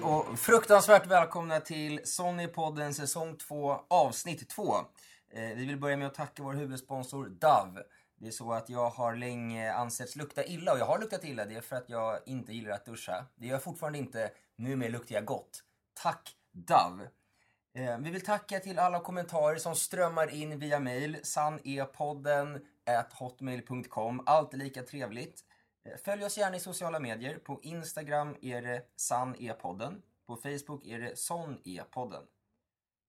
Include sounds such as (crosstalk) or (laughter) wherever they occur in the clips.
Hej och fruktansvärt välkomna till Sonnypodden säsong 2 avsnitt 2. Eh, vi vill börja med att tacka vår huvudsponsor Dove. Det är så att jag har länge ansetts lukta illa och jag har luktat illa. Det är för att jag inte gillar att duscha. Det gör jag fortfarande inte. Numera luktar jag gott. Tack Dove. Eh, vi vill tacka till alla kommentarer som strömmar in via mail. Sannepodden hotmail.com. Alltid lika trevligt. Följ oss gärna i sociala medier. På Instagram är det sannepodden. På Facebook är det sonepodden.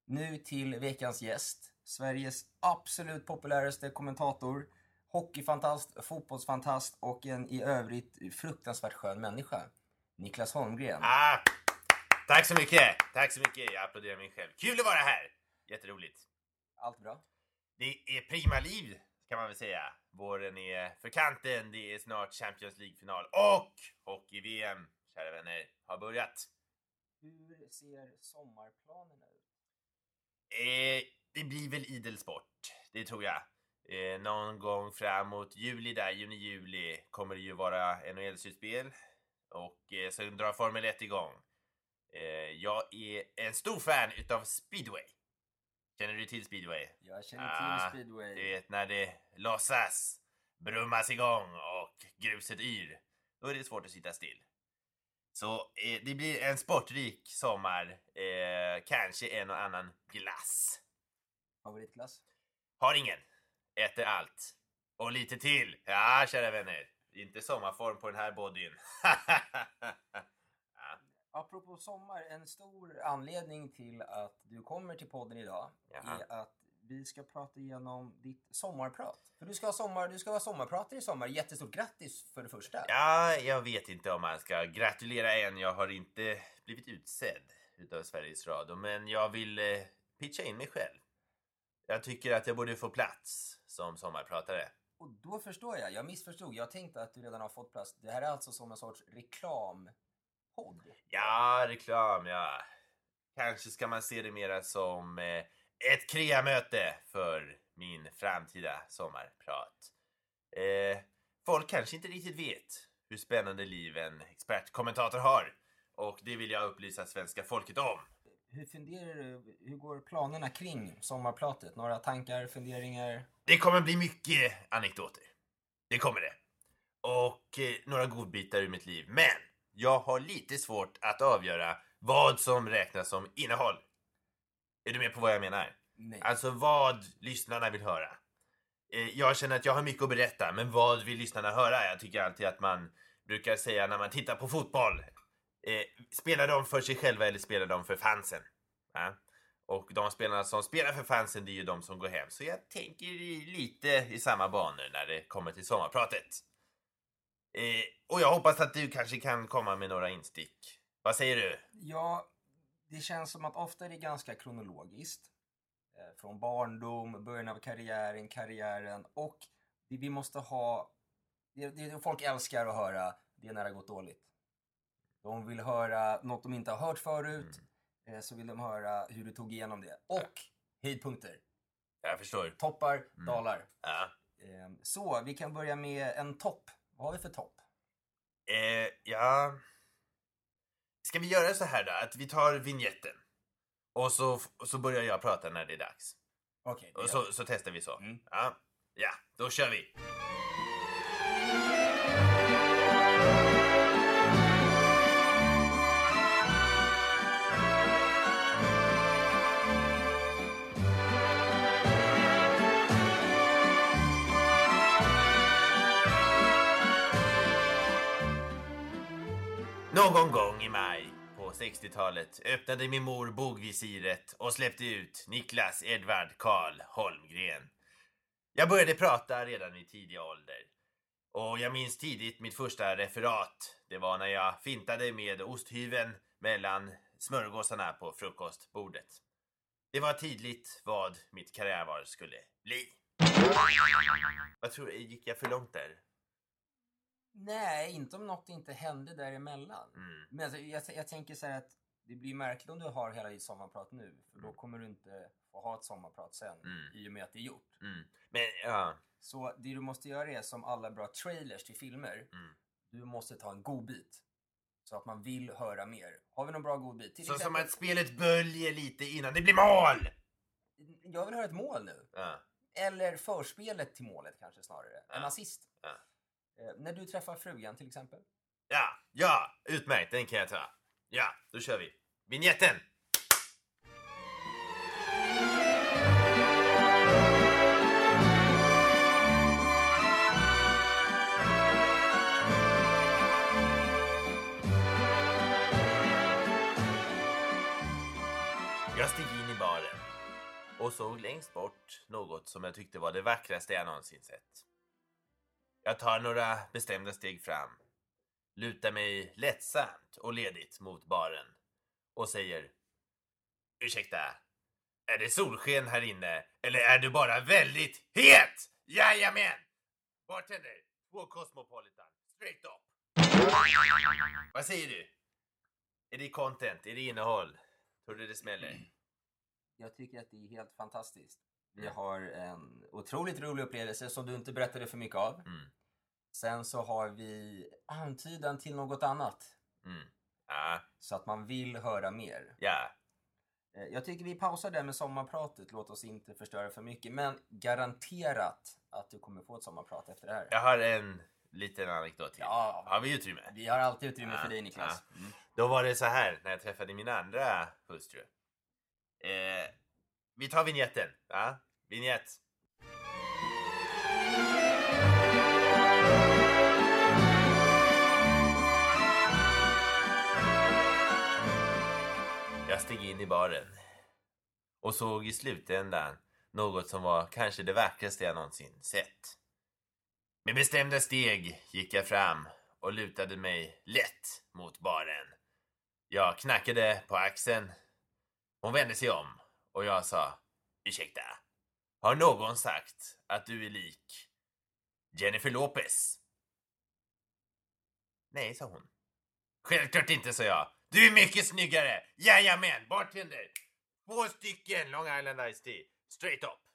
Nu till veckans gäst. Sveriges absolut populäraste kommentator. Hockeyfantast, fotbollsfantast och en i övrigt fruktansvärt skön människa. Niklas Holmgren. Ah, tack så mycket! Tack så mycket. Jag applåderar mig själv. Kul att vara här! Jätteroligt. Allt bra? Det är prima liv kan man väl säga. Våren är för kanten. Det är snart Champions League-final och hockey-VM, kära vänner, har börjat. Hur ser sommarplanerna ut? Eh, det blir väl idel sport, det tror jag. Eh, någon gång framåt juli där, juni-juli, kommer det ju vara NHL-slutspel. Och eh, så drar Formel 1 igång. Eh, jag är en stor fan utav speedway. Känner du till speedway? Jag känner till Ah, speedway. Du vet när det lossas, brummas igång och gruset yr. Då är det svårt att sitta still. Så eh, det blir en sportrik sommar. Eh, kanske en och annan glass. Favoritglass? Har ingen. Äter allt. Och lite till. Ja, kära vänner. Inte sommarform på den här bodyn. (laughs) Apropå sommar, en stor anledning till att du kommer till podden idag Jaha. är att vi ska prata igenom ditt sommarprat. För du ska, ha sommar, du ska vara sommarpratare i sommar. Jättestort grattis för det första. ja, jag vet inte om man ska gratulera än. Jag har inte blivit utsedd utav Sveriges Radio. Men jag vill eh, pitcha in mig själv. Jag tycker att jag borde få plats som sommarpratare. Och då förstår jag, jag missförstod. Jag tänkte att du redan har fått plats. Det här är alltså som en sorts reklampodd. Ja, reklam, ja. Kanske ska man se det mera som eh, ett kreamöte för min framtida sommarprat. Eh, folk kanske inte riktigt vet hur spännande liv en expertkommentator har. Och det vill jag upplysa svenska folket om. Hur funderar du? Hur går planerna kring sommarpratet? Några tankar, funderingar? Det kommer bli mycket anekdoter. Det kommer det. Och eh, några godbitar ur mitt liv. Men jag har lite svårt att avgöra vad som räknas som innehåll. Är du med på vad jag menar? Nej. Alltså vad lyssnarna vill höra. Eh, jag känner att jag har mycket att berätta, men vad vill lyssnarna höra? Jag tycker alltid att man brukar säga när man tittar på fotboll. Eh, spelar de för sig själva eller spelar de för fansen? Ja? Och de spelarna som spelar för fansen, det är ju de som går hem. Så jag tänker lite i samma banor när det kommer till sommarpratet. Eh, och jag hoppas att du kanske kan komma med några instick. Vad säger du? Ja, det känns som att ofta är det ganska kronologiskt. Eh, Från barndom, början av karriären, karriären och det vi måste ha... Det, det folk älskar att höra, det är när det har gått dåligt. De vill höra något de inte har hört förut, eh, så vill de höra hur du tog igenom det. Och höjdpunkter. Jag förstår. Toppar, dalar. Ja. Eh, Så, vi kan börja med en topp. Vad har vi för topp? Eh, ja... Ska vi göra så här då? Att vi tar vignetten. Och så, så börjar jag prata när det är dags. Okej, det Och så, så testar vi så. Mm. Ja. ja, då kör vi. Någon gång i maj på 60-talet öppnade min mor bogvisiret och släppte ut Niklas Edvard Karl Holmgren. Jag började prata redan i tidig ålder. Och jag minns tidigt mitt första referat. Det var när jag fintade med osthyveln mellan smörgåsarna på frukostbordet. Det var tydligt vad mitt karriärval skulle bli. Vad tror du, gick jag för långt där? Nej, inte om något inte hände däremellan. Mm. Men alltså, jag, jag tänker så här att det blir märkligt om du har hela ditt sommarprat nu. För då kommer du inte få ha ett sommarprat sen Mm. i och med att det är gjort. Mm. Men ja, Så det du måste göra är som alla bra trailers till filmer. Mm. Du måste ta en godbit. Så att man vill höra mer. Har vi någon bra godbit? Till Så som exempel- att spelet böljer lite innan det blir mål! Jag vill höra ett mål nu. Ja. Eller förspelet till målet kanske snarare. En Ja. assist. Ja. Eh, när du träffar frugan till exempel. Ja, ja, utmärkt, den kan jag ta. Ja, då kör vi. Vinjetten! Jag steg in i baren och såg längst bort något som jag tyckte var det vackraste jag någonsin sett. Jag tar några bestämda steg fram, lutar mig lättsamt och ledigt mot baren och säger Ursäkta, är det solsken här inne eller är du bara väldigt het? Jajamän! Bartender, två Cosmopolitan, straight up. Vad säger du? Är det content? Är det innehåll? Tror du det smäller? Jag tycker att det är helt fantastiskt. Vi Mm. har en otroligt rolig upplevelse som du inte berättade för mycket av. Mm. Sen så har vi antydan till något annat. Mm. Ja, Så att man vill höra mer. ja. Eh, Jag tycker vi pausar där med sommarpratet. Låt oss inte förstöra för mycket. Men garanterat att du kommer få ett sommarprat efter det här. Jag har en liten anekdot till. Ja. Har vi utrymme? Vi har alltid utrymme Ja, för dig Niklas. Mm. Då var det så här när jag träffade min andra hustru. Eh, vi tar vignetten. Ja? Vignett. Jag steg in i baren och såg i slutändan något som var kanske det vackraste jag någonsin sett. Med bestämda steg gick jag fram och lutade mig lätt mot baren. Jag knackade på axeln. Hon vände sig om och jag sa Ursäkta, har någon sagt att du är lik Jennifer Lopez? Nej, sa hon. Självklart inte, sa jag. Du är mycket snyggare! Jajamän, bartender! Två stycken Long Island Iced Tea. Straight up.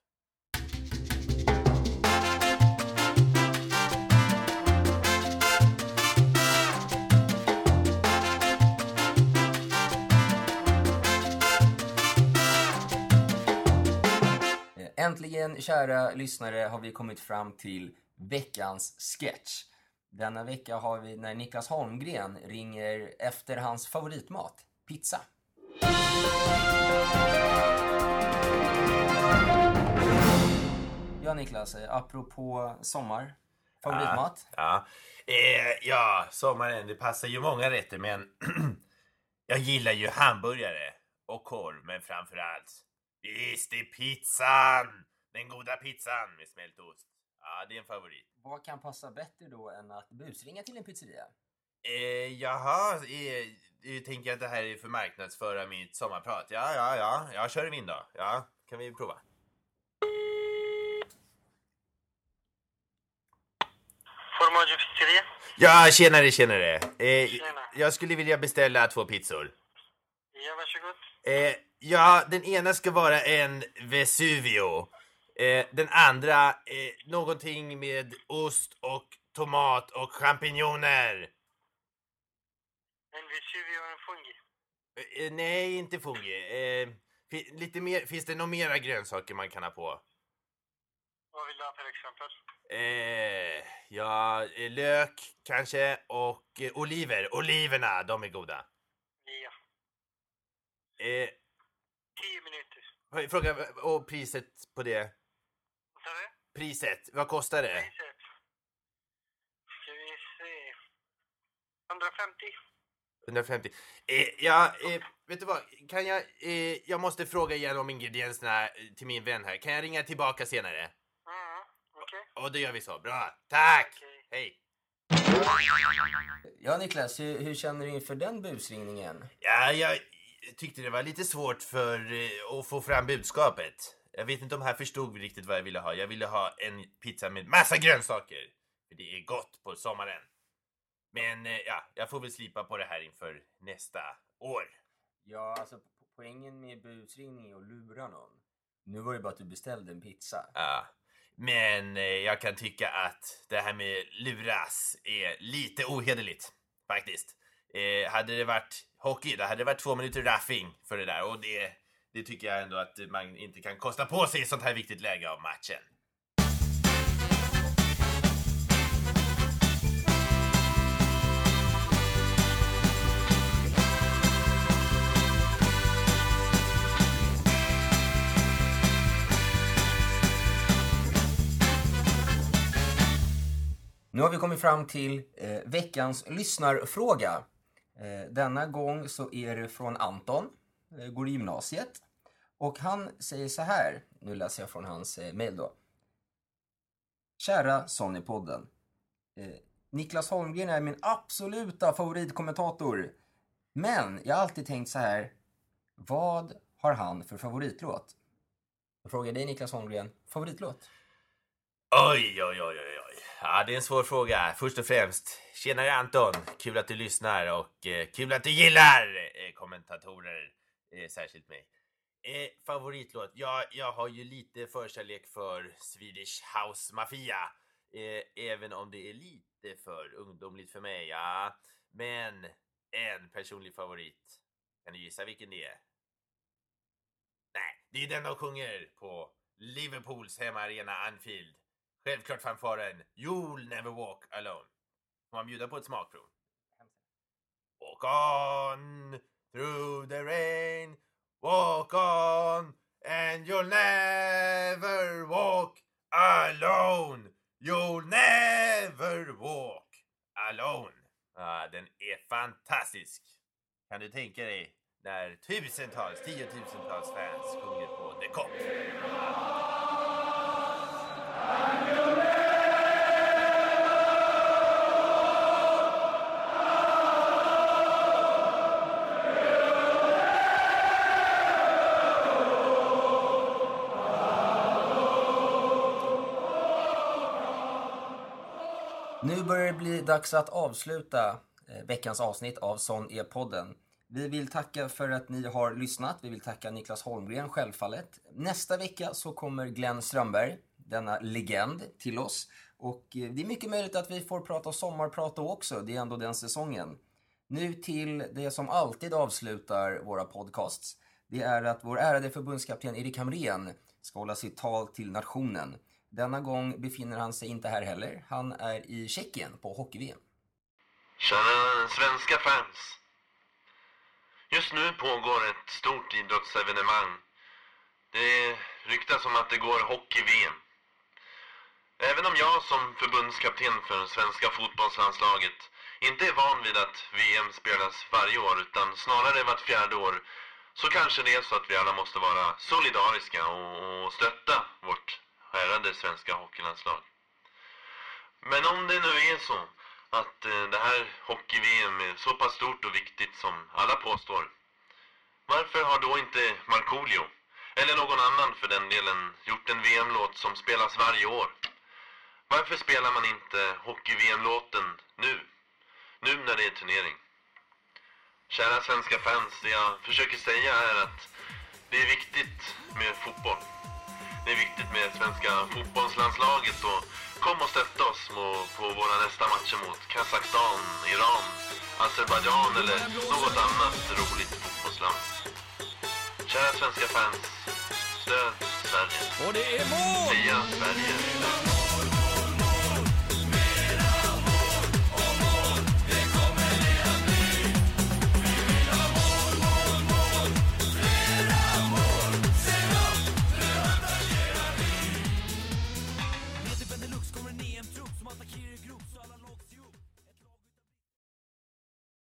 Äntligen, kära lyssnare, har vi kommit fram till veckans sketch. Denna vecka har vi när Niklas Holmgren ringer efter hans favoritmat, pizza. Ja, Niklas, eh, apropå sommar, favoritmat? Ja, eh, ja sommaren, det passar ju många rätter men (clears throat) jag gillar ju hamburgare och korv, men framför allt visst det är pizzan! Den goda pizzan med smält ost. Ja, det är en favorit. Vad kan passa bättre då än att busringa till en pizzeria? Eh, jaha, eh, eh, tänker jag att det här är för marknadsföra mitt sommarprat. Ja, ja, ja, jag kör min då. Ja, kan vi prova? Formaggio pizzeria? Ja, tjenare, tjenare. Eh, Tjena. jag skulle vilja beställa två pizzor. Ja, varsågod. Eh, ja, den ena ska vara en Vesuvio. Eh, den andra, eh, någonting med ost och tomat och champinjoner. En Vesuvio och en fungi. Eh, nej, inte fungi. Eh, lite mer, finns det några mera grönsaker man kan ha på? Vad vill du ha för exempel? Eh, ja, eh, lök kanske och eh, oliver. Oliverna, de är goda. Ja. Eh, Tio minuter. får jag fråga, och priset på det? Vad sa du? Priset, vad kostar det? Priset? Ska vi se. 150. 150. Eh, ja, eh, vet du vad? Kan jag, eh, jag måste fråga igen om ingredienserna till min vän här. Kan jag ringa tillbaka senare? Mm, okej. Och då gör vi så. Bra. Tack! Okej. Hej! Ja, Niklas, hur, hur känner du inför den busringningen? Ja, jag tyckte det var lite svårt för eh, att få fram budskapet. Jag vet inte om här förstod riktigt vad jag ville ha. Jag ville ha en pizza med massa grönsaker. För det är gott på sommaren. Men eh, ja, jag får väl slipa på det här inför nästa år. Ja, alltså po- poängen med busringning är att lura någon. Nu var det bara att du beställde en pizza. Ja. Men eh, jag kan tycka att det här med luras är lite ohederligt, faktiskt. Eh, hade det varit hockey, då hade det varit två minuter raffing för det där. Och det, det tycker jag ändå att man inte kan kosta på sig i sånt här viktigt läge av matchen. Nu har vi kommit fram till eh, veckans lyssnarfråga. Eh, denna gång så är det från Anton, eh, går i gymnasiet. Och han säger så här, nu läser jag från hans mejl mail då. Kära Sonnypodden. Niklas Holmgren är min absoluta favoritkommentator. Men jag har alltid tänkt så här. Vad har han för favoritlåt? Jag frågar dig Niklas Holmgren, favoritlåt? Oj, oj, oj, oj. Ja, det är en svår fråga. Först och främst, tjenare Anton! Kul att du lyssnar och eh, kul att du gillar eh, kommentatorer, eh, särskilt mig. Eh, favoritlåt? Ja, jag har ju lite förkärlek för Swedish House Mafia. Eh, även om det är lite för ungdomligt för mig, ja. Men en personlig favorit. Kan du gissa vilken det är? Nej, det är den de sjunger på Liverpools hemmaarena Anfield. Självklart fanfaren You'll never walk alone. Får man bjuda på ett smakprov? Walk on through the rain Walk on and you'll never walk alone You'll never walk alone ah, Den är fantastisk! Kan du tänka dig när tusentals, tiotusentals fans sjunger på The Cop? Nu börjar det bli dags att avsluta eh, veckans avsnitt av Sån är podden. Vi vill tacka för att ni har lyssnat. Vi vill tacka Niklas Holmgren självfallet. Nästa vecka så kommer Glenn Strömberg, denna legend, till oss. Och eh, det är mycket möjligt att vi får prata sommarprat då också. Det är ändå den säsongen. Nu till det som alltid avslutar våra podcasts. Det är att vår ärade förbundskapten Erik Hamrén ska hålla sitt tal till nationen. Denna gång befinner han sig inte här heller. Han är i Tjeckien på hockey-VM. Kära svenska fans. Just nu pågår ett stort idrottsevenemang. Det ryktas om att det går hockey-VM. Om jag som förbundskapten för svenska fotbollslandslaget inte är van vid att VM spelas varje år utan snarare vart fjärde år så kanske det är så att vi alla måste vara solidariska och stötta vårt ärade svenska hockeylandslag. Men om det nu är så att eh, det här hockey-VM är så pass stort och viktigt som alla påstår. Varför har då inte Markoolio, eller någon annan för den delen, gjort en VM-låt som spelas varje år? Varför spelar man inte hockey-VM-låten nu? Nu när det är turnering. Kära svenska fans, det jag försöker säga är att det är viktigt med fotboll. Det är viktigt med svenska fotbollslandslaget och kom och stötta oss på våra nästa matcher mot Kazakstan, Iran, Azerbajdzjan eller något annat roligt fotbollsland. Kära svenska fans, stöd Sverige. Och det är mål! Heja Sverige!